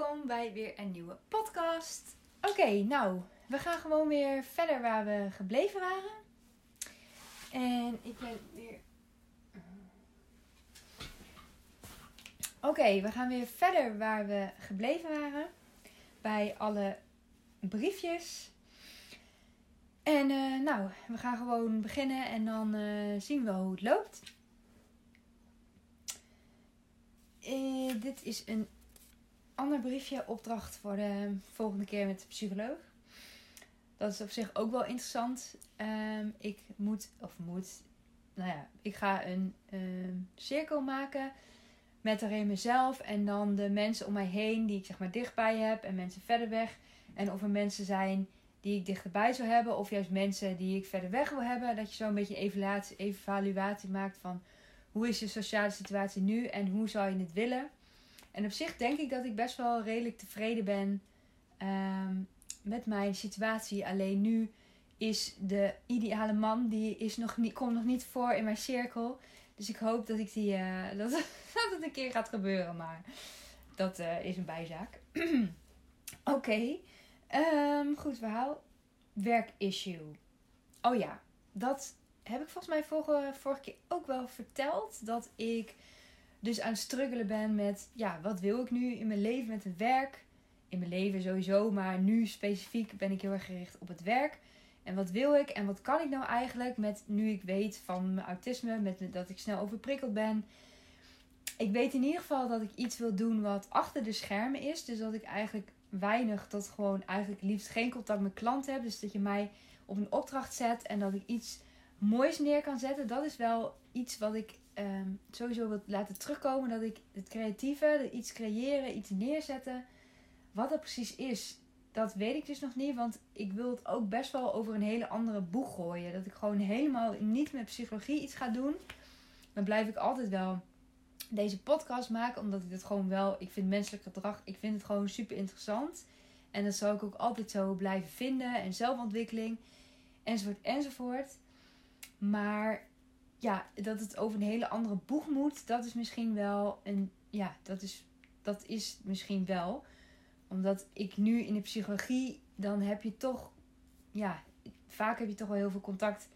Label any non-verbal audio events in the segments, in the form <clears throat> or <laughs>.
welkom bij weer een nieuwe podcast. Oké, nou, we gaan gewoon weer verder waar we gebleven waren. En ik ben weer. Oké, we gaan weer verder waar we gebleven waren. Bij alle briefjes. En eh, nou, we gaan gewoon beginnen en dan eh, zien we hoe het loopt. Eh, dit is een ander briefje, opdracht voor de volgende keer met de psycholoog. Dat is op zich ook wel interessant. Ehm, ik moet, of moet, nou ja, ik ga een ehm, cirkel maken met alleen mezelf en dan de mensen om mij heen die ik zeg maar dichtbij heb en mensen verder weg. En of er mensen zijn die ik dichterbij zou hebben of juist mensen die ik verder weg wil hebben. Dat je zo een beetje evaluatie, evaluatie maakt van hoe is je sociale situatie nu en hoe zou je het willen. En op zich denk ik dat ik best wel redelijk tevreden ben ehm, met mijn situatie. Alleen nu is de ideale man, die is nog niet, komt nog niet voor in mijn cirkel. Dus ik hoop dat, ik die, uh, <laughs> dat, dat het een keer gaat gebeuren. Maar dat uh, is een bijzaak. <clears throat> Oké. Um, goed verhaal. Werkissue. Oh ja, dat heb ik volgens mij vorige, vorige keer ook wel verteld. Dat ik dus aan het struggelen ben met, ja, wat wil ik nu in mijn leven met het werk? In mijn leven sowieso, maar nu specifiek ben ik heel erg gericht op het werk. En wat wil ik en wat kan ik nou eigenlijk met nu ik weet van mijn autisme, met dat ik snel overprikkeld ben. Ik weet in ieder geval dat ik iets wil doen wat achter de schermen is. Dus dat ik eigenlijk weinig tot gewoon eigenlijk liefst geen contact met klanten heb. Dus dat je mij op een opdracht zet en dat ik iets moois neer kan zetten. Dat is wel iets wat ik um, sowieso wil laten terugkomen. Dat ik het creatieve, iets creëren, iets neerzetten. Wat dat precies is, dat weet ik dus nog niet. Want ik wil het ook best wel over een hele andere boeg gooien. Dat ik gewoon helemaal niet met psychologie iets ga doen. Dan blijf ik altijd wel deze podcast maken. Omdat ik het gewoon wel. Ik vind menselijk gedrag. Ik vind het gewoon super interessant. En dat zal ik ook altijd zo blijven vinden. En zelfontwikkeling. Enzovoort enzovoort. Maar ja, dat het over een hele andere boeg moet, dat is misschien wel een. Ja, dat is, dat is misschien wel. Omdat ik nu in de psychologie, dan heb je toch. Ja, vaak heb je toch wel heel veel contact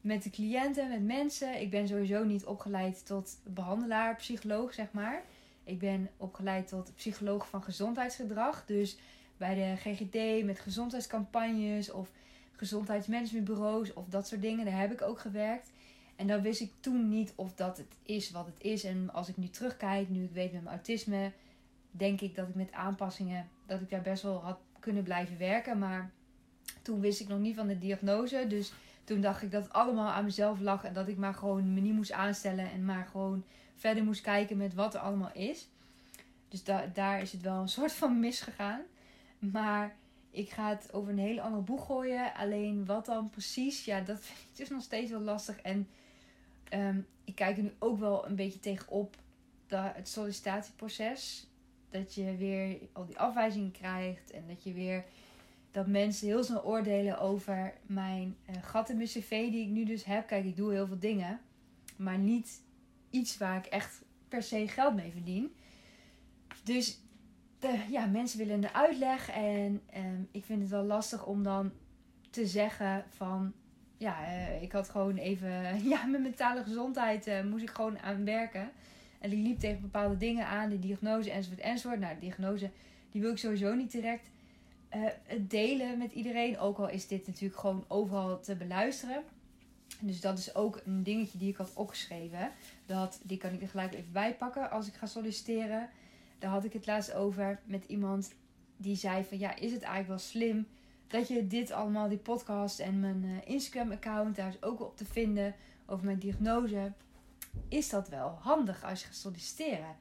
met de cliënten, met mensen. Ik ben sowieso niet opgeleid tot behandelaar, psycholoog, zeg maar. Ik ben opgeleid tot psycholoog van gezondheidsgedrag. Dus bij de GGD met gezondheidscampagnes of gezondheidsmanagementbureaus of dat soort dingen, daar heb ik ook gewerkt. En dan wist ik toen niet of dat het is wat het is. En als ik nu terugkijk, nu ik weet met mijn autisme, denk ik dat ik met aanpassingen, dat ik daar best wel had kunnen blijven werken. Maar toen wist ik nog niet van de diagnose. Dus toen dacht ik dat het allemaal aan mezelf lag. En dat ik maar gewoon me niet moest aanstellen. En maar gewoon verder moest kijken met wat er allemaal is. Dus da daar is het wel een <laughs> soort van misgegaan. Maar ik ga het over een hele andere boeg gooien. Alleen wat dan precies, ja, dat <laughs> vind ik dus nog steeds wel lastig. En um, ik kijk er nu ook wel een beetje tegenop dat het sollicitatieproces. Dat je weer al die afwijzingen krijgt en dat je weer dat mensen heel snel oordelen over mijn uh, gat in mijn cv die ik nu dus heb. Kijk, ik doe heel veel dingen, maar niet iets waar ik echt per se geld mee verdien. Dus de, ja, mensen willen de uitleg en um, ik vind het wel lastig om dan te zeggen van ja, uh, ik had gewoon even, <laughs> ja, mijn mentale gezondheid uh, moest ik gewoon aan werken. En die liep tegen bepaalde dingen aan, de diagnose enzovoort enzovoort. Nou, de diagnose, die wil ik sowieso niet direct uh, delen met iedereen. Ook al is dit natuurlijk gewoon overal te beluisteren. Dus dat is ook een dingetje die ik had opgeschreven. Dat, die kan ik er gelijk even bij pakken als ik ga solliciteren. Daar had ik het laatst over met iemand die zei van ja, is het eigenlijk wel slim dat je dit allemaal, die podcast en mijn uh, Instagram-account, daar is ook op te vinden over mijn diagnose. Is dat wel handig als je gaat solliciteren?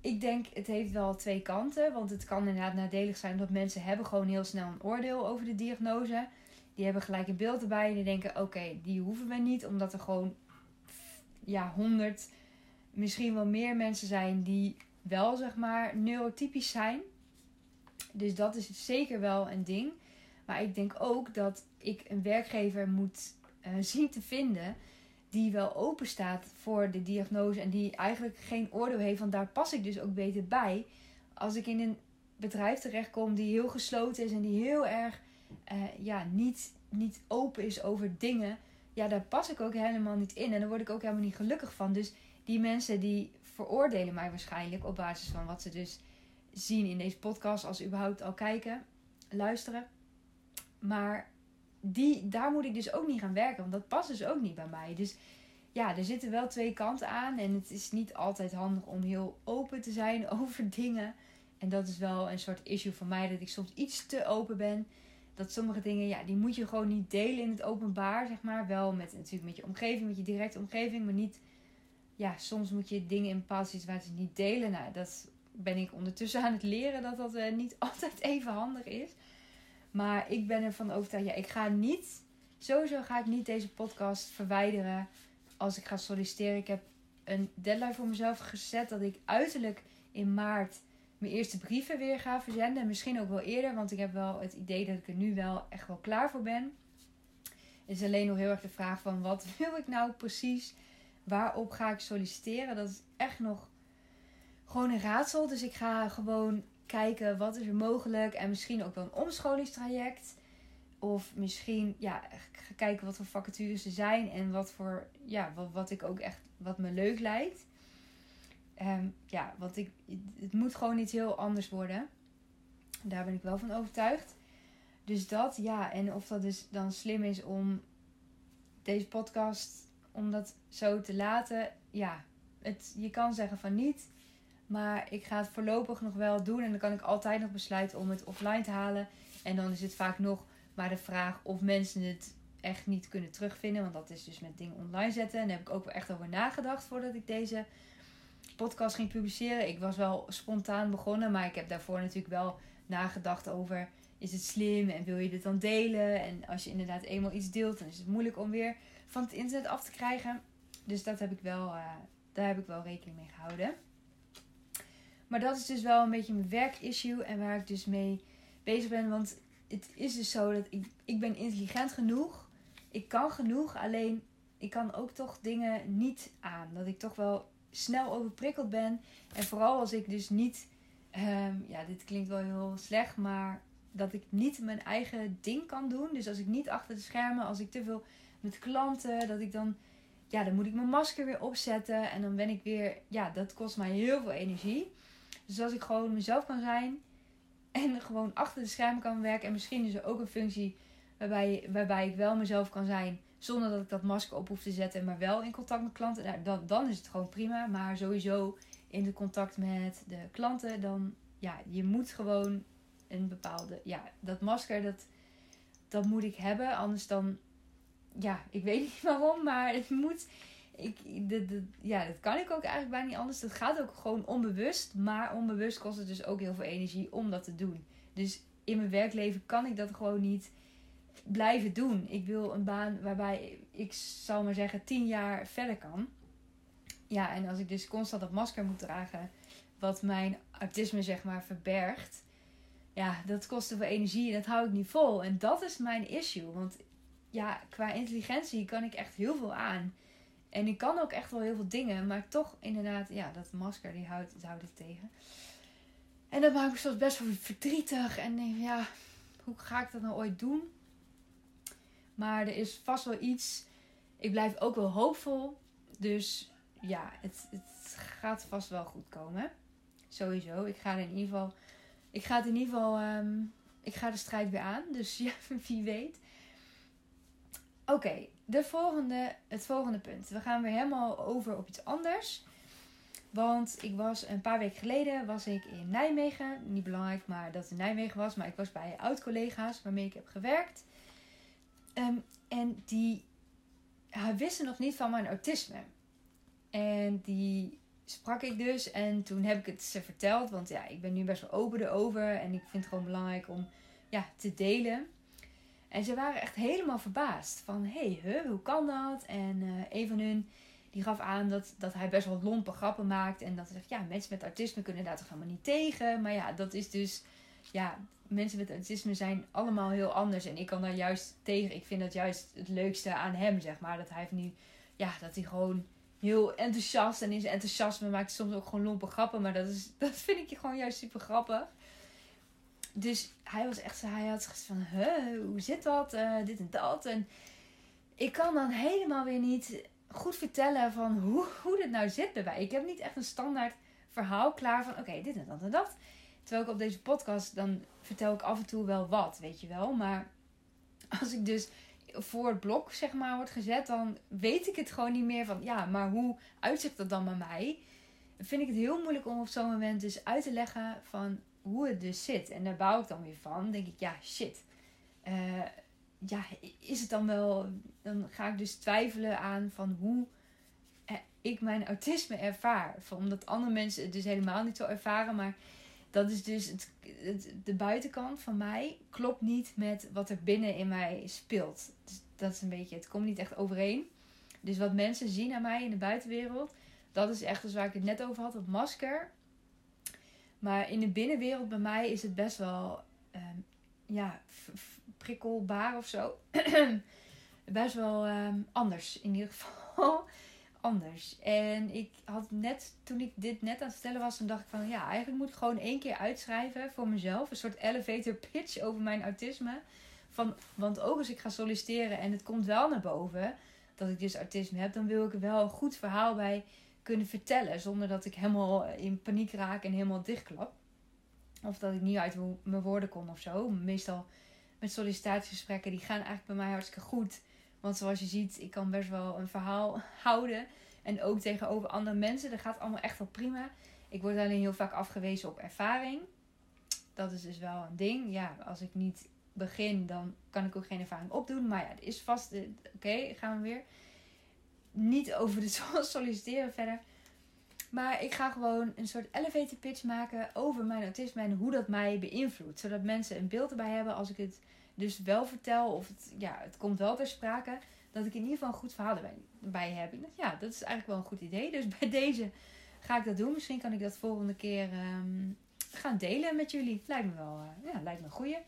Ik denk, het heeft wel twee kanten. Want het kan inderdaad nadelig zijn dat mensen hebben gewoon heel snel een oordeel over de diagnose. Die hebben gelijk een beeld erbij en die denken, oké, die hoeven we niet. Omdat er gewoon, ja, honderd, misschien wel meer mensen zijn die wel, zeg maar, neurotypisch zijn. Dus dat is zeker wel een ding. Maar ik denk ook dat ik een werkgever moet uh, <laughs> zien te vinden die wel open staat voor de diagnose en die eigenlijk geen oordeel heeft. Want daar pas ik dus ook beter bij. Als ik in een bedrijf terechtkom die heel gesloten is en die heel erg eh, ja, niet, niet open is over dingen, ja, daar pas ik ook helemaal niet in. En daar word ik ook helemaal niet gelukkig van. Dus die mensen die veroordelen mij waarschijnlijk op basis van wat ze dus zien in deze podcast, als ze überhaupt al kijken, luisteren. Maar die, daar moet ik dus ook niet gaan werken, want dat past dus ook niet bij mij. Dus ja, er zitten wel twee kanten aan. En het is niet altijd handig om heel open te zijn <laughs> over dingen. En dat is wel een soort issue voor mij, dat ik soms iets te open ben. Dat sommige dingen, ja, die moet je gewoon niet delen in het openbaar, zeg maar. Wel met, natuurlijk met je omgeving, met je directe omgeving, maar niet... Ja, soms moet je dingen in bepaalde situaties niet delen. Nou, dat ben ik ondertussen aan het leren, dat dat uh, niet <laughs> altijd even handig is. Maar ik ben ervan overtuigd, ja, ik ga niet... Sowieso ga ik niet deze podcast verwijderen als ik ga solliciteren. Ik heb een deadline voor mezelf gezet dat ik uiterlijk in maart mijn eerste brieven weer ga verzenden. Misschien ook wel eerder, want ik heb wel het idee dat ik er nu wel echt wel klaar voor ben. Het is alleen nog heel erg de vraag van wat <laughs> wil ik nou precies? Waarop ga ik solliciteren? Dat is echt nog gewoon een raadsel. Dus ik ga gewoon kijken wat is er mogelijk. En misschien ook wel een omscholingstraject. Of misschien ja, kijken wat voor vacatures er zijn. En wat voor ja, wat, wat ik ook echt wat me leuk lijkt. Um, ja, want ik, het moet gewoon iets heel anders worden. Daar ben ik wel van overtuigd. Dus dat, ja. En of dat dus dan slim is om deze podcast, om dat zo te laten. Ja, het, je kan zeggen van niet. Maar ik ga het voorlopig nog wel doen. En dan kan ik altijd nog besluiten om het offline te halen. En dan is het vaak nog maar de vraag of mensen het echt niet kunnen terugvinden. Want dat is dus met dingen online zetten. En daar heb ik ook wel echt over nagedacht voordat ik deze podcast ging publiceren. Ik was wel spontaan begonnen, maar ik heb daarvoor natuurlijk wel nagedacht over: is het slim en wil je dit dan delen? En als je inderdaad eenmaal iets deelt, dan is het moeilijk om weer van het internet af te krijgen. Dus dat heb ik wel, uh, daar heb ik wel rekening mee gehouden. Maar dat is dus wel een beetje mijn werkissue en waar ik dus mee bezig ben. Want het is dus zo dat ik, ik ben intelligent genoeg. Ik kan genoeg, alleen ik kan ook toch dingen niet aan. Dat ik toch wel snel overprikkeld ben. En vooral als ik dus niet, um, ja, dit klinkt wel heel slecht, maar dat ik niet mijn eigen ding kan doen. Dus als ik niet achter de schermen, als ik te veel met klanten, dat ik dan, ja, dan moet ik mijn masker weer opzetten. En dan ben ik weer, ja, dat kost mij heel veel energie. Dus als ik gewoon mezelf kan zijn en gewoon achter de schermen kan werken. En misschien is er ook een functie waarbij, waarbij ik wel mezelf kan zijn zonder dat ik dat masker op hoef te zetten, maar wel in contact met klanten. Nou, dan, dan is het gewoon prima. Maar sowieso in de contact met de klanten, dan ja, je moet gewoon een bepaalde. Ja, dat masker, dat, dat moet ik hebben. Anders dan. Ja, ik weet <laughs> niet waarom, maar het moet. Ik, ja, dat kan ik ook eigenlijk bijna niet anders. Dat gaat ook gewoon onbewust. Maar onbewust kost het dus ook heel veel energie om dat te doen. Dus in mijn werkleven kan ik dat gewoon niet blijven doen. Ik wil een baan waarbij ik zal maar zeggen tien jaar verder kan. Ja, en als ik dus constant dat masker moet dragen, wat mijn autisme zeg maar verbergt. Ja, dat kost veel energie en dat hou ik niet vol. En dat is mijn issue. Want ja, qua intelligentie kan ik echt heel veel aan. En ik kan ook echt wel heel veel dingen. Maar toch inderdaad, ja, dat masker die houdt, houdt het tegen. En dat maakt me soms best wel verdrietig. En denk, ja, hoe ga ik dat nou ooit doen? Maar er is vast wel iets. Ik blijf ook wel hoopvol. Dus ja, het, het gaat vast wel goed komen. Sowieso. Ik ga in ieder geval. Ik ga het in ieder geval. Ehm, ik ga de strijd weer aan. Dus <laughs> ja, wie weet. Oké, de volgende, het volgende punt. We gaan weer helemaal over op iets anders. Want ik was een paar weken geleden was ik in Nijmegen. Niet belangrijk, maar dat het in Nijmegen was. Maar ik was bij oud-collega's waarmee ik heb gewerkt. Um, en die wisten nog niet van mijn autisme. En die sprak ik dus. En toen heb ik het ze verteld. Want ja, ik ben nu best wel open erover. En ik vind het gewoon belangrijk om ja, te delen. En ze waren echt helemaal verbaasd. Van, hé, hey, hoe kan dat? En uh, een van hun, die gaf aan dat, dat hij best wel lompe grappen maakt. En dat hij zegt, ja, mensen met autisme kunnen daar toch helemaal niet tegen. Maar ja, dat is dus, ja, mensen met autisme zijn allemaal heel anders. En ik kan daar juist tegen. Ik vind dat juist het leukste aan hem, zeg maar. Dat hij heeft nu, ja, dat hij gewoon heel enthousiast. En in zijn enthousiasme maakt soms ook gewoon lompe grappen. Maar dat, is, <laughs> dat vind ik gewoon juist super grappig. Dus hij was echt zo, hij had gezegd van, huh, hoe zit dat? Eh, dit en dat. En ik kan dan helemaal weer niet goed vertellen van hoe, hoe dit nou zit bij mij. Ik heb niet echt een standaard verhaal klaar van, oké, dit en dat en dat. Terwijl ik op deze podcast, dan vertel ik af en toe wel wat, weet je wel. Maar als ik dus voor het blok, zeg maar, wordt gezet, dan weet ik het gewoon niet meer van, ja, maar hoe uitzicht dat dan bij mij? Dan vind ik het heel moeilijk om op zo'n moment dus uit te leggen van hoe het dus zit. En daar bouw ik dan weer van. Denk ik, ja, shit. Uh, ja, is het dan wel. Dan ga ik dus twijfelen aan van hoe ik mijn autisme ervaar. Omdat andere mensen het dus helemaal niet zo ervaren. Maar dat is dus het, de buitenkant van mij klopt niet met wat er binnen in mij speelt. Dus dat is een beetje, het komt niet echt overeen. Dus wat mensen zien aan mij in de buitenwereld, dat is echt dus waar ik het net over had, het masker. Maar in de binnenwereld bij mij is het best wel um, ja, prikkelbaar of zo. <clears throat> best wel um, anders in ieder geval. <laughs> anders. En ik had net, toen ik dit net aan het stellen was, dan dacht ik van ja, eigenlijk moet ik gewoon één keer uitschrijven voor mezelf. Een soort elevator pitch over mijn autisme. Van, want ook als ik ga solliciteren en het komt wel naar boven dat ik dus autisme heb, dan wil ik er wel een goed verhaal bij kunnen vertellen. Zonder dat ik helemaal in paniek raak en helemaal dichtklap. Of dat ik niet uit mijn woorden kom of zo. Meestal met sollicitatiegesprekken, die gaan eigenlijk bij mij hartstikke goed. Want zoals je ziet, ik kan best wel een verhaal <laughs> houden. En ook tegenover andere mensen. Dat gaat allemaal echt wel prima. Ik word alleen heel vaak afgewezen op ervaring. Dat is dus wel een ding. Ja, als ik niet begin, dan kan ik ook geen ervaring opdoen. Maar ja, het is vast. Eh, oké, gaan we weer. Niet over de <laughs> solliciteren verder. Maar ik ga gewoon een soort elevator pitch maken over mijn autisme en hoe dat mij beïnvloedt. Zodat mensen een beeld erbij hebben als ik het dus wel vertel of het, ja, het komt wel ter sprake. Dat ik in ieder geval een goed verhaal erbij, heb. Ja, dat is eigenlijk wel een goed idee. Dus <laughs> bij deze ga ik dat doen. Misschien kan ik dat volgende keer um, gaan delen met jullie. Lijkt me wel, uh, ja, lijkt me een goeie.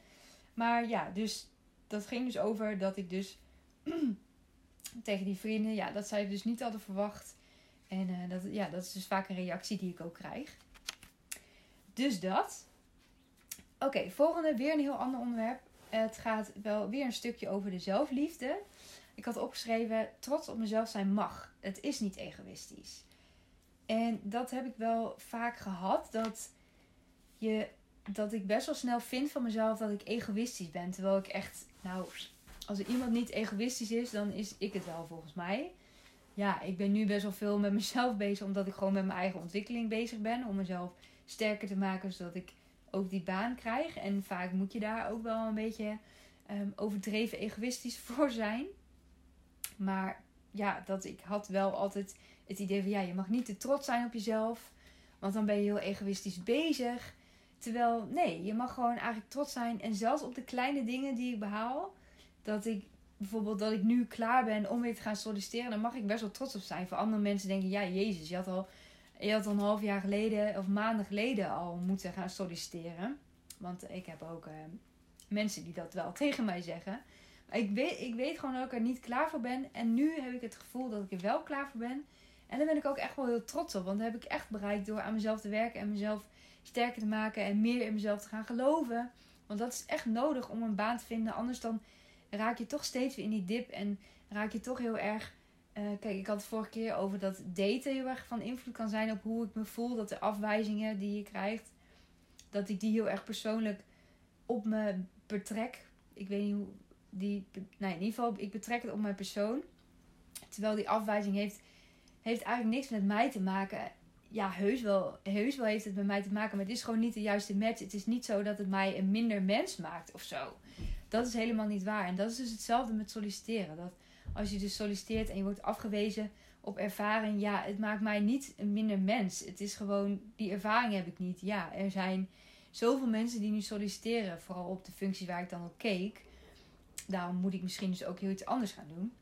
Maar ja, dus dat ging dus over dat ik dus <clears throat> tegen die vrienden, ja, dat zij dus niet hadden verwacht. En uh, dat, ja, dat is dus vaak een reactie die ik ook krijg. Dus dat. Oké, volgende, weer een heel ander onderwerp. Het gaat wel weer een stukje over de zelfliefde. Ik had opgeschreven: trots op mezelf zijn mag. Het is niet egoïstisch. En dat heb ik wel vaak gehad. Dat, je, dat ik best wel snel vind van mezelf dat ik egoïstisch ben. Terwijl ik echt, nou, als er iemand niet egoïstisch is, dan is ik het wel volgens mij. Ja, ik ben nu best wel veel met mezelf bezig, omdat ik gewoon met mijn eigen ontwikkeling bezig ben. Om mezelf sterker te maken, zodat ik ook die baan krijg. En vaak moet je daar ook wel een beetje um, overdreven egoïstisch <laughs> voor zijn. Maar ja, dat ik had wel altijd het idee van ja, je mag niet te trots zijn op jezelf. Want dan ben je heel egoïstisch bezig. Terwijl, nee, je mag gewoon eigenlijk trots zijn. En zelfs op de kleine dingen die ik behaal. Dat ik bijvoorbeeld dat ik nu klaar ben om weer te gaan solliciteren. Dan mag ik best wel trots op zijn. Voor andere mensen denken, ja, Jezus, je had al je had al een half jaar geleden of maanden geleden al moeten gaan solliciteren. Want ik heb ook uh, mensen die dat wel <laughs> tegen mij zeggen. Maar ik weet, ik weet gewoon dat ik er niet klaar voor ben. En nu heb ik het gevoel dat ik er wel klaar voor ben. En daar ben ik ook echt wel heel trots op. Want dat heb ik echt bereikt door aan mezelf te werken en mezelf sterker te maken en meer in mezelf te gaan geloven. Want dat is echt nodig om een baan te vinden. Anders dan raak je toch steeds weer in die dip en raak je toch heel erg eh, kijk, ik had het vorige keer over dat daten heel erg van invloed kan zijn op hoe ik me voel. Dat de afwijzingen die je krijgt, dat ik die heel erg persoonlijk op me betrek. Ik weet niet hoe die. Nou, in ieder geval, ik betrek het op mijn persoon. Terwijl die afwijzing heeft, heeft eigenlijk niks met mij te maken. Ja, heus wel, heus wel heeft het met mij te maken, maar het is gewoon niet de juiste match. Het is niet zo dat het mij een minder mens maakt of zo. Dat is helemaal niet waar. En dat is dus hetzelfde met solliciteren. Dat als je dus solliciteert en je wordt afgewezen op ervaring, ja, het maakt mij niet een minder mens. Het is gewoon, die ervaring heb ik niet. Ja, er zijn zoveel mensen die nu solliciteren, vooral op de functies waar ik dan op keek. Daarom moet ik misschien dus ook heel iets anders gaan doen.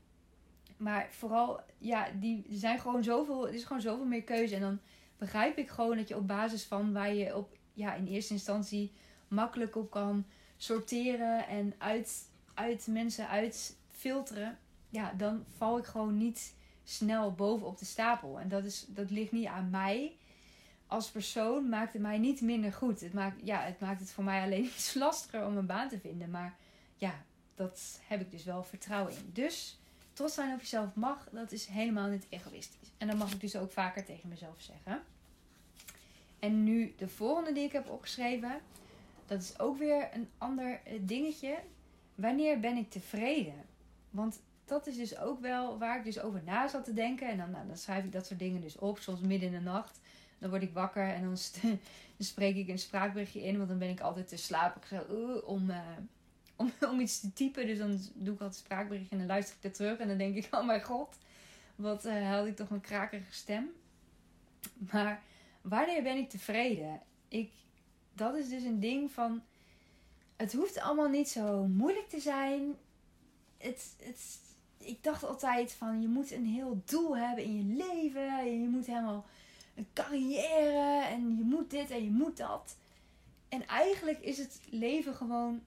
Maar vooral, ja, die zijn gewoon zoveel, er is gewoon zoveel meer keuze. En dan begrijp ik gewoon dat je op basis van waar je op, ja, in eerste instantie makkelijk op kan sorteren en uit, uit mensen uitfilteren ja, dan val ik gewoon niet snel bovenop de stapel. En dat, is, dat ligt niet aan mij. als persoon maakt het mij niet minder goed. Het maakt, ja, het maakt het voor mij alleen <laughs> iets lastiger om een baan te vinden. Maar ja, dat heb ik dus wel vertrouwen in. Dus trots zijn op jezelf mag, dat is helemaal niet egoïstisch. En dat mag ik dus ook vaker tegen mezelf zeggen. En nu de volgende die ik heb opgeschreven. Dat is ook weer een ander eh, dingetje. Wanneer ben ik tevreden? Want dat is dus ook wel waar ik dus over na zat te denken. En dan, nou, dan schrijf ik dat soort dingen dus op. Soms midden in de nacht. Dan word ik wakker en <laughs> dan, spreek ik een spraakberichtje in. Want dan ben ik altijd te uh, om, uh, <laughs> om, om iets te typen. Dus dan doe ik altijd een spraakberichtje en dan luister ik er terug. En dan denk ik, oh mijn god, wat uh, had ik toch een krakerige stem. Maar wanneer ben ik tevreden? Ik, dat is dus een ding van... Het hoeft allemaal niet zo moeilijk te zijn. Het, het, ik dacht altijd van je moet een heel doel hebben in je leven. En je moet helemaal een carrière en je moet dit en je moet dat. En eigenlijk is het leven gewoon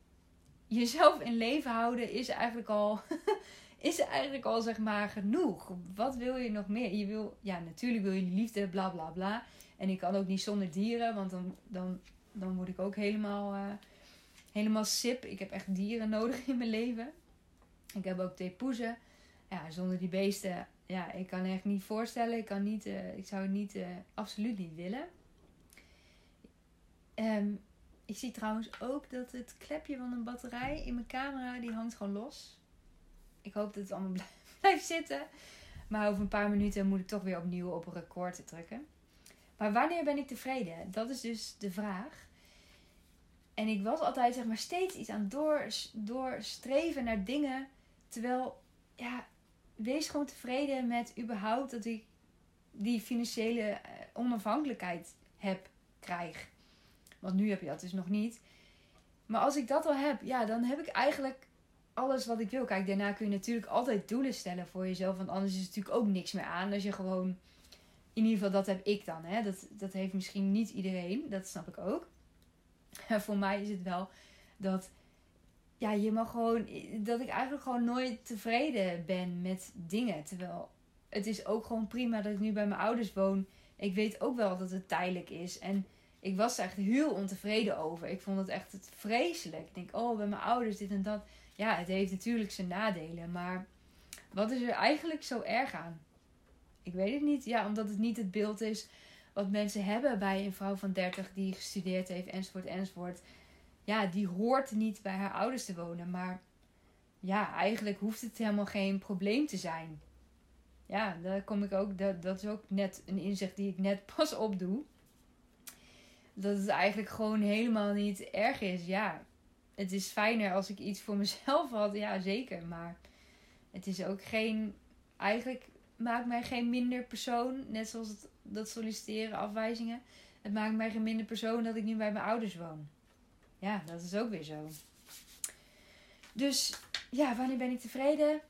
jezelf in leven houden is eigenlijk al <laughs> is eigenlijk al zeg maar genoeg. Wat wil je nog meer? Je wil ja, natuurlijk wil je liefde, bla bla bla. En ik kan ook niet zonder dieren, want dan, dan, dan word ik ook helemaal, uh, helemaal sip. Ik heb echt dieren <laughs> nodig in mijn leven. Ik heb ook twee poezen. Ja, zonder die beesten, ja, ik kan echt niet voorstellen. Ik, kan niet, uh, ik zou het niet, uh, absoluut niet willen. Um, ik zie trouwens ook dat het klepje van een batterij in mijn camera, die hangt gewoon los. Ik hoop dat het allemaal <laughs> blijft zitten. Maar over een paar minuten moet ik toch weer opnieuw op een record drukken. Maar wanneer ben ik tevreden? Dat is dus de vraag. En ik was altijd zeg maar steeds iets aan door, doorstreven naar dingen. Terwijl, ja, wees gewoon tevreden met überhaupt dat ik die financiële eh, onafhankelijkheid heb, krijg. Want nu heb je dat dus nog niet. Maar als ik dat al heb, ja, dan heb ik eigenlijk alles wat ik wil. Kijk, daarna kun je natuurlijk altijd doelen stellen voor jezelf. Want anders is het natuurlijk ook niks meer aan. Als je gewoon, in ieder geval dat heb ik dan. Hè? Dat, dat heeft misschien niet iedereen. Dat snap ik ook. Maar voor mij is het wel dat, ja, je mag gewoon, dat ik eigenlijk gewoon nooit tevreden ben met dingen. Terwijl het is ook gewoon prima dat ik nu bij mijn ouders woon. Ik weet ook wel dat het tijdelijk is. En ik was er echt heel ontevreden over. Ik vond het echt vreselijk. Ik denk, oh, bij mijn ouders dit en dat. Ja, het heeft natuurlijk zijn nadelen. Maar wat is er eigenlijk zo erg aan? Ik weet het niet. Ja, omdat het niet het beeld is wat mensen hebben bij een vrouw van 30 die gestudeerd heeft, enzovoort, enzovoort. Ja, die hoort niet bij haar ouders te wonen. Maar ja, eigenlijk hoeft het helemaal geen probleem te zijn. Ja, daar kom ik ook. Dat, dat is ook net een inzicht die ik net <laughs> pas opdoe dat het eigenlijk gewoon helemaal niet erg is. Ja, het is fijner als ik iets voor mezelf had. Ja, zeker. Maar het is ook geen. Eigenlijk maakt mij geen minder persoon. Net zoals het, dat solliciteren, afwijzingen. Het maakt mij geen minder persoon dat ik nu bij mijn ouders woon. Ja, dat is ook weer zo. Dus ja, wanneer ben ik tevreden?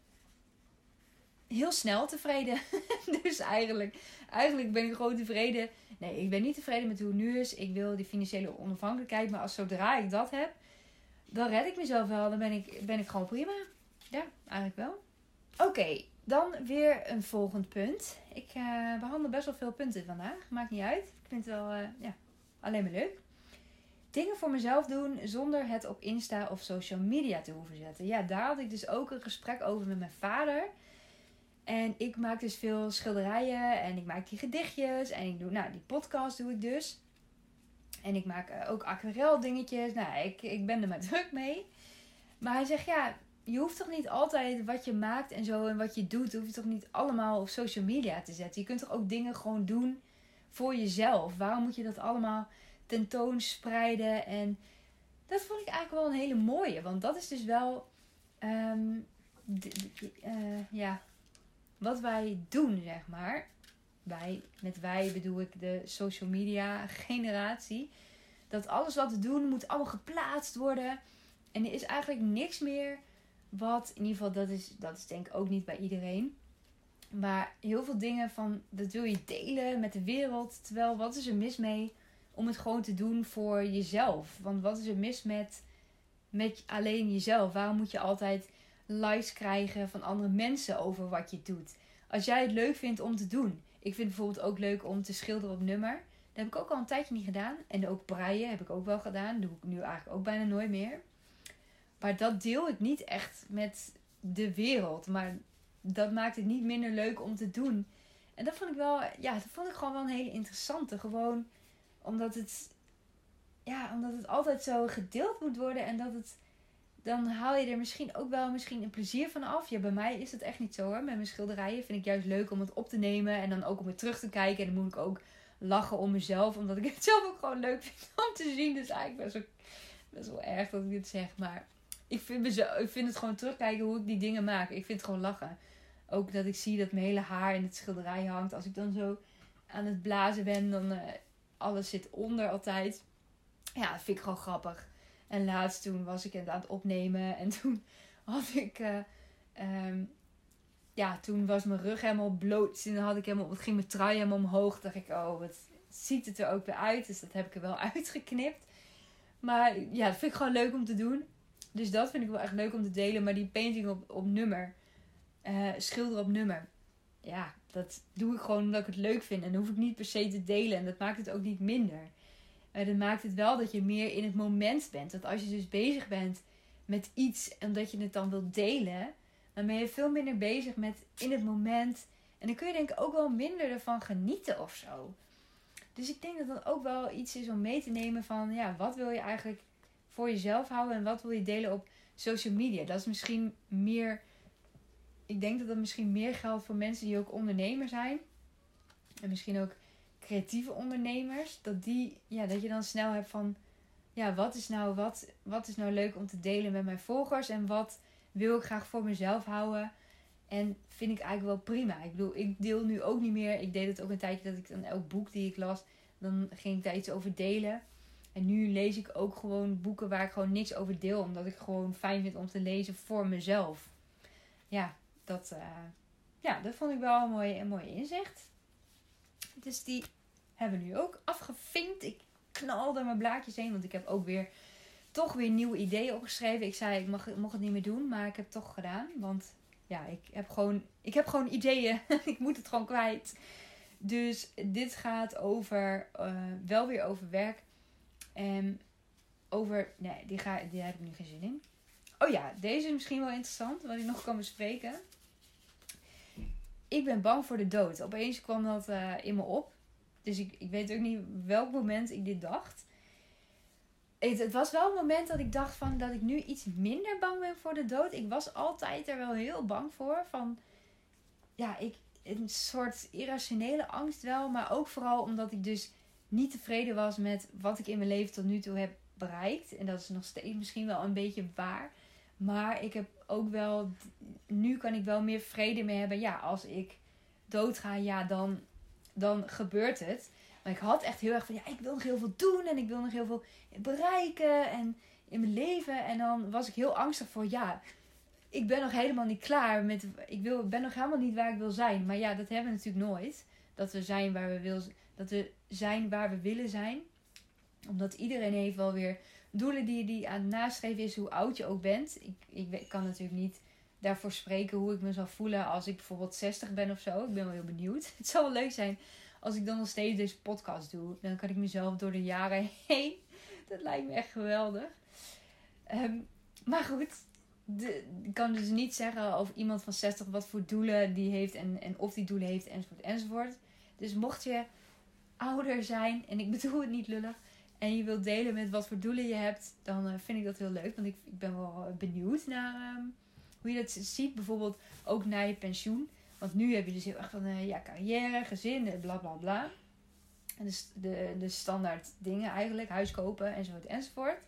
heel snel tevreden. <laughs> dus eigenlijk, eigenlijk ben ik gewoon tevreden. Nee, ik ben niet tevreden met hoe het nu is. Ik wil die financiële onafhankelijkheid. Maar als zodra ik dat heb, dan red ik mezelf wel. Dan ben ik, ben ik gewoon prima. Ja, eigenlijk wel. Oké, dan weer een volgend punt. Ik uh, behandel best wel veel punten vandaag. Maakt niet uit. Ik vind het wel uh, ja, alleen maar leuk. Dingen voor mezelf doen zonder het op Insta of social media te hoeven zetten. Ja, daar had ik dus ook een gesprek over met mijn vader. En ik maak dus veel schilderijen en ik maak die gedichtjes. En ik doe, nou, die podcast doe ik dus. En ik maak eh, ook aquarel dingetjes. Nou, ik, ik ben er maar <laughs> druk mee. Maar hij zegt, ja, je hoeft toch niet altijd wat je maakt en zo en wat je doet, hoef je toch niet allemaal op social media te zetten. Je kunt toch ook dingen gewoon doen voor jezelf. Waarom moet je dat allemaal tentoonspreiden? En dat vond ik eigenlijk wel een hele mooie. Want dat is dus wel, ehm, uh, ja, wat wij doen, zeg maar. Wij, met wij bedoel ik de social media generatie. Dat alles wat we doen moet allemaal geplaatst worden. En er is eigenlijk niks meer wat, in ieder geval, dat is, dat is denk ik ook niet bij iedereen. Maar heel veel dingen van, dat wil je delen met de wereld. Terwijl, wat is er mis mee om het gewoon te doen voor jezelf? Want wat is er mis met, met alleen jezelf? Waarom moet je altijd likes krijgen van andere mensen over wat je doet. Als jij het leuk vindt om te doen. Ik vind bijvoorbeeld ook leuk om te schilderen op nummer. Dat heb ik ook al een tijdje niet gedaan. En ook breien heb ik ook wel gedaan. Dat doe ik nu eigenlijk ook bijna nooit meer. Maar dat deel ik niet echt met de wereld. Maar dat maakt het niet minder leuk om te doen. En dat vond ik wel, ja, dat vond ik gewoon wel een hele interessante. Gewoon omdat het, ja, omdat het altijd zo gedeeld moet worden. En dat het, dan haal je er misschien ook wel misschien een plezier van af. Ja, bij mij is dat echt niet zo hoor. Met mijn schilderijen vind ik juist leuk om het op te nemen. En dan ook om het terug te kijken. En dan moet ik ook lachen om mezelf. Omdat ik het <laughs> zelf ook gewoon leuk vind om te zien. Dus eigenlijk best wel, best wel erg dat ik dit zeg. Maar ik vind, ik vind het gewoon terugkijken hoe ik die dingen maak. Ik vind het gewoon lachen. Ook dat ik zie dat mijn hele haar in het schilderij hangt. Als ik dan zo aan het blazen ben, dan uh, alles zit onder altijd. Ja, dat vind ik gewoon grappig. En laatst toen was ik het aan het opnemen. En <laughs> toen had ik... Uh, um, ja, toen was mijn rug helemaal bloot. En dan had ik helemaal, ging mijn trui helemaal omhoog. dacht ik, oh, wat ziet het er ook weer uit. Dus dat heb ik er wel <laughs> uitgeknipt. Maar ja, dat vind ik gewoon leuk om te doen. Dus dat vind ik wel echt leuk om te delen. Maar die painting op, op nummer, uh, schilder op nummer. Ja, dat doe ik gewoon omdat ik het leuk vind. En dat hoef ik niet per se te delen. En dat maakt het ook niet minder. Uh, dat maakt het wel dat je meer in het moment bent. Dat als je dus bezig bent met iets en dat je het dan wilt delen, dan ben je veel minder bezig met in het moment. En dan kun je denk ik ook wel minder ervan genieten of zo. Dus ik denk dat dat ook wel iets is om mee te nemen van, ja, wat wil je eigenlijk voor jezelf houden en wat wil je delen op social media? Dat is misschien meer, ik denk dat dat misschien meer geldt voor mensen die ook ondernemer zijn. En misschien ook creatieve ondernemers. Dat, die, ja, dat je dan snel hebt van, ja, wat is, nou, wat, wat is nou leuk om te delen met mijn volgers en wat wil ik graag voor mezelf houden. En vind ik eigenlijk wel prima. Ik bedoel, ik deel nu ook niet meer. Ik deed het ook een tijdje dat ik dan elk boek die ik las, dan ging ik daar iets over delen. En nu lees ik ook gewoon boeken waar ik gewoon niks over deel. Omdat ik gewoon fijn vind om te lezen voor mezelf. Ja, dat, uh, ja, dat vond ik wel een mooie, een mooie inzicht. Dus die hebben we nu ook afgevinkt. Ik knalde mijn blaadjes heen. Want ik heb ook weer toch weer nieuwe ideeën opgeschreven. Ik zei, ik mag, mocht het niet meer doen, maar ik heb het toch gedaan. Want ja, ik heb gewoon, ik heb gewoon ideeën. <laughs> ik moet het gewoon kwijt. Dus dit gaat over, uh, wel weer over werk. En over, nee, die, ga, die heb ik nu geen zin in. Oh ja, deze is misschien wel interessant, wat ik nog kan bespreken. Ik ben bang voor de dood. Opeens kwam dat uh, in me op. Dus ik, ik weet ook niet welk moment ik dit dacht het, het, was wel een moment dat ik dacht van dat ik nu iets minder bang ben voor de dood. Ik was altijd er wel heel bang voor. Van ja, ik, een soort irrationele angst wel. Maar ook vooral omdat ik dus niet tevreden was met wat ik in mijn leven tot nu toe heb bereikt. En dat is nog steeds misschien wel een beetje waar. Maar ik heb ook wel, nu kan ik wel meer vrede mee hebben. Ja, als ik doodga, ja, dan, dan gebeurt het. Maar ik had echt heel erg van, ja, ik wil nog heel veel doen en ik wil nog heel veel bereiken en in mijn leven. En dan was ik heel angstig voor, ja, ik ben nog helemaal niet klaar met, ik wil, ben nog helemaal niet waar ik wil zijn. Maar ja, dat hebben we natuurlijk nooit. Dat we zijn waar we, wil, dat we zijn waar we willen zijn. Omdat iedereen heeft wel weer doelen die, die aan het nastreven is, hoe oud je ook bent. Ik, ik kan natuurlijk niet daarvoor spreken hoe ik me zal voelen als ik bijvoorbeeld 60 ben of zo. Ik ben wel heel benieuwd. <laughs> Het zou wel leuk zijn als ik dan nog steeds deze podcast doe, dan kan ik mezelf door de jaren <laughs> heen. Dat lijkt me echt geweldig. Ehm, maar goed, de, ik kan dus niet zeggen of iemand van 60 wat voor doelen die heeft en, en of die doelen heeft enzovoort enzovoort. Dus mocht je ouder zijn, en ik <laughs> bedoel het niet lullig, en je wilt delen met wat voor doelen je hebt, dan eh, vind ik dat heel leuk. Want ik, ik ben wel benieuwd naar ehm, hoe je dat ziet. Bijvoorbeeld ook naar je pensioen. Want nu heb je dus heel erg van uh, ja, carrière, gezin, eh, bla bla bla. En dus de, de standaard dingen eigenlijk, huis kopen enzovoort enzovoort.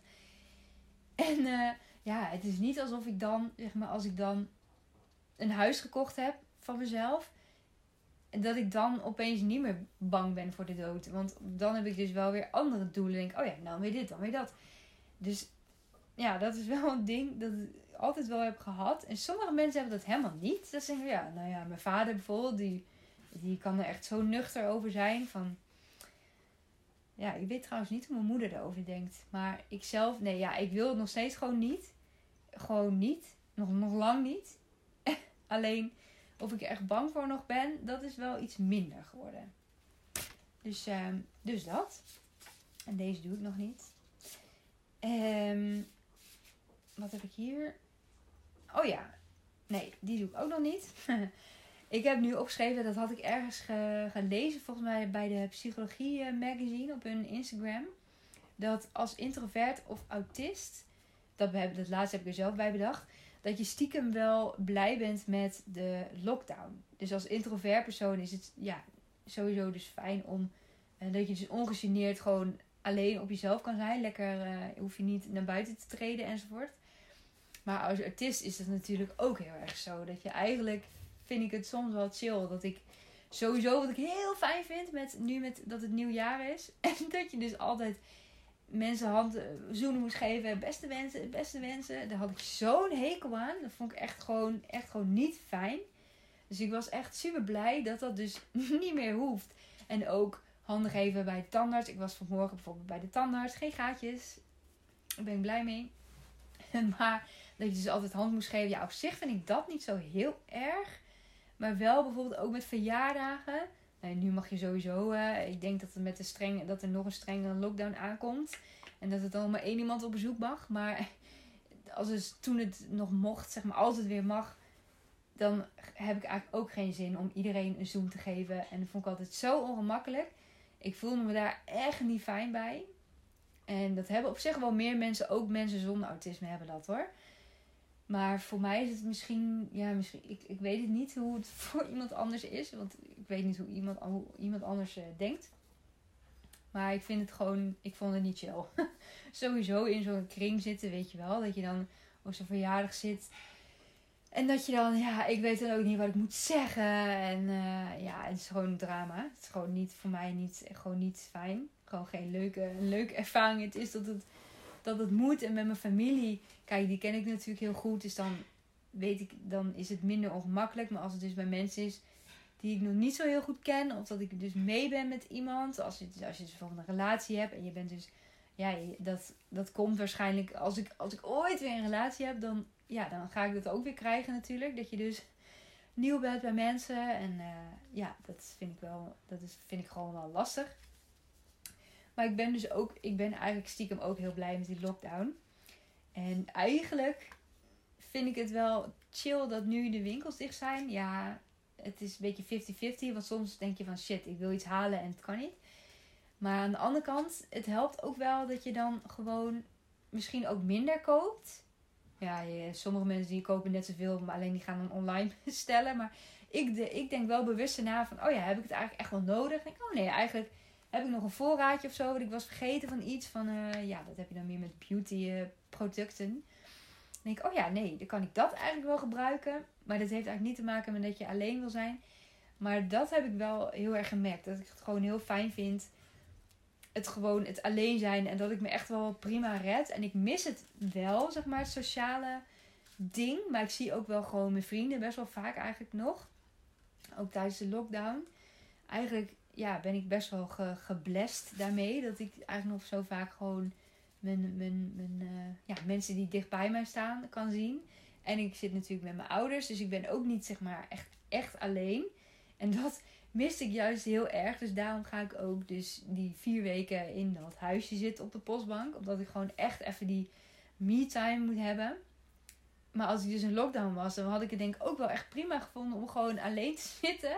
En uh, ja, het is niet alsof ik dan, zeg maar, als ik dan een huis gekocht heb van mezelf, dat ik dan opeens niet meer bang ben voor de dood. Want dan heb ik dus wel weer andere doelen. Denk, oh ja, nou weer dit, dan weer dat. Dus ja, dat is wel <laughs> een ding dat ik altijd wel heb gehad. En sommige mensen hebben dat helemaal niet. Dat zeggen, ja, nou ja, mijn vader bijvoorbeeld, die, die kan er echt zo nuchter over zijn. Van, ja, ik weet trouwens niet hoe mijn moeder erover denkt. Maar ik zelf, nee, ja, ik wil het nog steeds gewoon niet. Gewoon niet. Nog, nog lang niet. <laughs> Alleen of ik er echt bang voor nog ben, dat is wel iets minder geworden. Dus, ehm, dus dat. En deze doe ik nog niet. Ehm, wat heb ik hier? Oh ja. Nee, die doe ik ook nog niet. <laughs> ik heb nu opgeschreven, dat had ik ergens gelezen, volgens mij bij de Psychologie eh, Magazine op hun Instagram. Dat als introvert of autist, dat, dat laatste heb ik er zelf bij bedacht, dat je stiekem wel blij bent met de lockdown. Dus als introvert persoon is het ja, sowieso dus fijn om uh, dat je dus ongegeneerd gewoon alleen op jezelf kan zijn. Lekker uh, hoef je niet naar buiten te treden enzovoort. Maar als artiest is het natuurlijk ook heel erg zo. Dat je eigenlijk, vind ik het soms wel chill. Dat ik sowieso, wat ik heel fijn vind met nu met, dat het nieuwjaar is. <laughs> En dat je dus altijd mensen hand eh, zoenen moest geven. Beste wensen, beste wensen. Daar had ik zo'n hekel aan. Dat vond ik echt gewoon, echt gewoon niet fijn. Dus ik was echt super blij dat dat dus <laughs> niet meer hoeft. En ook handen geven bij tandarts. Ik was vanmorgen bijvoorbeeld bij de tandarts. Geen gaatjes. Daar ben ik blij mee. <laughs> maar dat je dus altijd hand moest geven. Ja, op zich vind ik dat niet zo heel erg. Maar wel bijvoorbeeld ook met verjaardagen. Nou, nu mag je sowieso. Uh, ik denk dat met de streng, dat er nog een strenge lockdown aankomt. En dat het dan maar één iemand op bezoek mag. Maar <laughs> als het, toen het nog mocht, zeg maar, als het weer mag. Dan heb ik eigenlijk ook geen zin om iedereen een zoom te geven. En dat vond ik altijd zo ongemakkelijk. Ik voelde me daar echt niet fijn bij. En dat hebben op zich wel meer mensen, ook mensen zonder autisme hebben dat hoor. Maar voor mij is het misschien, ja, misschien, ik, ik weet het niet hoe het <laughs> voor iemand anders is. Want ik weet niet hoe iemand, hoe iemand anders uh, denkt. Maar ik vind het gewoon, ik vond het niet chill. <laughs> Sowieso in zo'n kring zitten, weet je wel. Dat je dan op zo'n verjaardag zit. En dat je dan, ja, ik weet dan ook niet wat ik moet zeggen. En uh, ja, het is gewoon drama. Het is gewoon niet, voor mij niet, gewoon niet fijn. Gewoon geen leuke, leuke ervaring. Het is dat het, dat het moet. En met mijn familie, kijk, die ken ik natuurlijk heel goed. Dus dan weet ik, dan is het minder ongemakkelijk. Maar als het dus bij mensen is die ik nog niet zo heel goed ken. Of dat ik dus mee ben met iemand. Als je, als je dus bijvoorbeeld een relatie hebt en je bent dus ja, dat, dat komt waarschijnlijk als ik, als ik ooit weer een relatie heb, dan, ja, dan ga ik dat ook weer krijgen natuurlijk. Dat je dus nieuw bent bij mensen. En uh, ja, dat vind ik wel, dat is, vind ik gewoon wel lastig. Maar ik ben dus ook, ik ben eigenlijk stiekem ook heel blij met die lockdown. En eigenlijk vind ik het wel chill dat nu de winkels dicht zijn. Ja, het is een beetje 50-50. Want soms denk je van shit, ik wil iets halen en het kan niet. Maar aan de andere kant, het helpt ook wel dat je dan gewoon misschien ook minder koopt. Ja, sommige mensen die kopen net zoveel, maar alleen die gaan dan online <laughs> bestellen. Maar ik, de, ik denk wel bewust na van, oh ja, heb ik het eigenlijk echt wel nodig? Ik denk, oh nee, eigenlijk heb ik nog een voorraadje of zo. Want ik was vergeten van iets. Van, uh, ja, dat heb je dan meer met beauty uh, producten. Denk ik, oh ja, nee, dan kan ik dat eigenlijk wel gebruiken. Maar dat heeft eigenlijk niet te maken met dat je alleen wil zijn. Maar dat heb ik wel heel erg gemerkt. Dat ik het gewoon heel fijn vind het gewoon het alleen zijn en dat ik me echt wel prima red. En ik mis het wel, zeg maar, het sociale ding. Maar ik zie ook wel gewoon mijn vrienden best wel vaak eigenlijk nog. Ook tijdens de lockdown. Eigenlijk ja, ben ik best wel ge geblest daarmee. Dat ik eigenlijk nog zo vaak gewoon mijn, mijn, mijn, uh, ja, mensen die dicht bij mij staan kan zien. En ik zit natuurlijk met mijn ouders. Dus ik ben ook niet zeg maar echt, echt alleen. En dat miste ik juist heel erg. Dus daarom ga ik ook dus die vier weken in dat huisje zitten op de postbank. Omdat ik gewoon echt even die me-time moet hebben. Maar als ik dus in lockdown was, dan had ik het denk ik ook wel echt prima gevonden om gewoon alleen te zitten.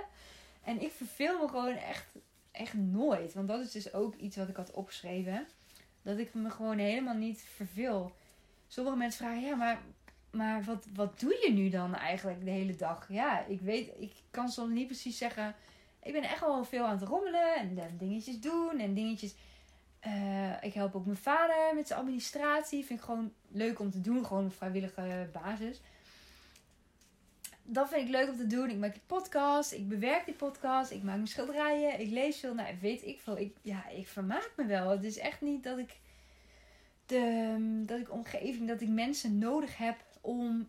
En ik verveel me gewoon echt, echt nooit. Want dat is dus ook iets wat ik had opgeschreven. Dat ik me gewoon helemaal niet verveel. Sommige mensen vragen, ja, maar, maar wat, wat doe je nu dan eigenlijk de hele dag? Ja, ik weet, ik kan soms niet precies zeggen ik ben echt wel veel aan het rommelen en, dingetjes doen en dingetjes. Uh, ik help ook mijn vader met zijn administratie. Vind ik gewoon leuk om te doen, gewoon op vrijwillige basis. Dat vind ik leuk om te doen. Ik maak die podcast, ik bewerk die podcast, ik maak mijn schilderijen, ik lees veel. Nou, weet ik veel. Ik, ja, ik vermaak me wel. Het is echt niet dat ik de dat ik omgeving, dat ik mensen nodig heb om,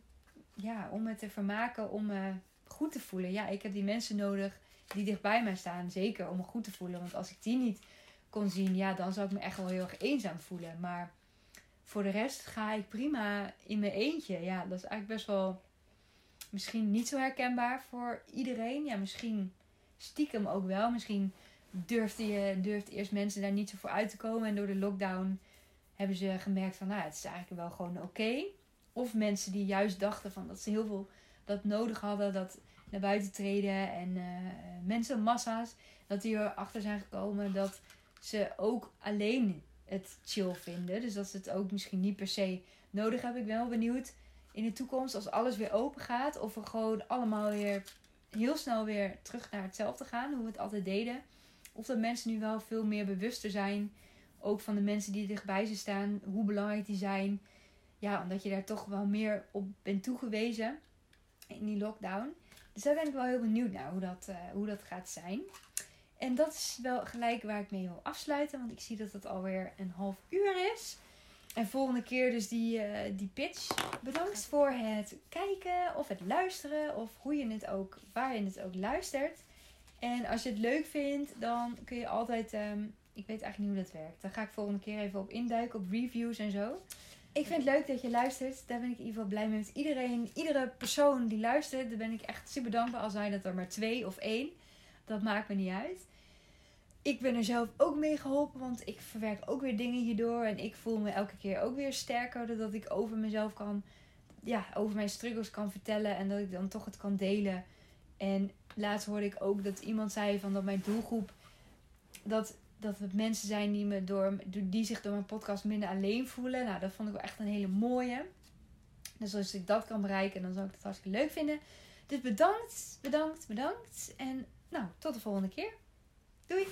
ja, om me te vermaken, om me goed te voelen. Ja, ik heb die mensen nodig die dichtbij mij staan. Zeker om me goed te voelen. Want als ik die niet kon zien, ja, dan zou ik me echt wel heel erg eenzaam voelen. Maar voor de rest ga ik prima in mijn eentje. Ja, dat is eigenlijk best wel misschien niet zo herkenbaar voor iedereen. Ja, misschien stiekem ook wel. Misschien durfde, je, durfde eerst mensen daar niet zo voor uit te komen. En door de lockdown hebben ze gemerkt van, nou, het is eigenlijk wel gewoon oké. Of mensen die juist dachten van dat ze heel veel dat nodig hadden, dat naar buiten treden en uh, mensenmassa's, dat die erachter zijn gekomen dat ze ook alleen het chill vinden. Dus dat ze het ook misschien niet per se nodig hebben. Ik ben wel benieuwd in de toekomst, als alles weer open gaat, of we gewoon allemaal weer heel snel weer terug naar hetzelfde gaan, hoe we het altijd deden. Of dat mensen nu wel veel meer bewuster zijn, ook van de mensen die dichtbij ze staan, hoe belangrijk die zijn. Ja, omdat je daar toch wel meer op bent toegewezen in die lockdown. Dus daar ben ik wel heel benieuwd naar hoe dat, uh, hoe dat gaat zijn. En dat is wel gelijk waar ik mee wil afsluiten, want ik zie dat het alweer een half uur is. En volgende keer dus die, uh, die pitch. Bedankt voor het kijken of het luisteren of hoe je het ook, waar je het ook luistert. En als je het leuk vindt, dan kun je altijd, um, ik weet eigenlijk niet hoe dat werkt. Dan ga ik volgende keer even op induiken, op reviews en zo. Ik vind het leuk dat je luistert. Daar ben ik in ieder geval blij mee met iedereen. Iedere persoon die luistert, daar ben ik echt super dankbaar. Al zijn het er maar twee of één. Dat maakt me niet uit ik ben er zelf ook mee geholpen, want ik verwerk ook weer dingen hierdoor. En ik voel me elke keer ook weer sterker, doordat ik over mezelf kan, ja, over mijn struggles kan vertellen en dat ik dan toch het kan delen. En laatst hoorde ik ook dat iemand zei van dat mijn doelgroep, dat, dat het mensen zijn die, me door, die zich door mijn podcast minder alleen voelen. Nou, dat vond ik wel echt een hele mooie. Dus als ik dat kan bereiken, dan zou ik dat hartstikke leuk vinden. Dus bedankt, bedankt, bedankt. En nou, tot de volgende keer. Doei!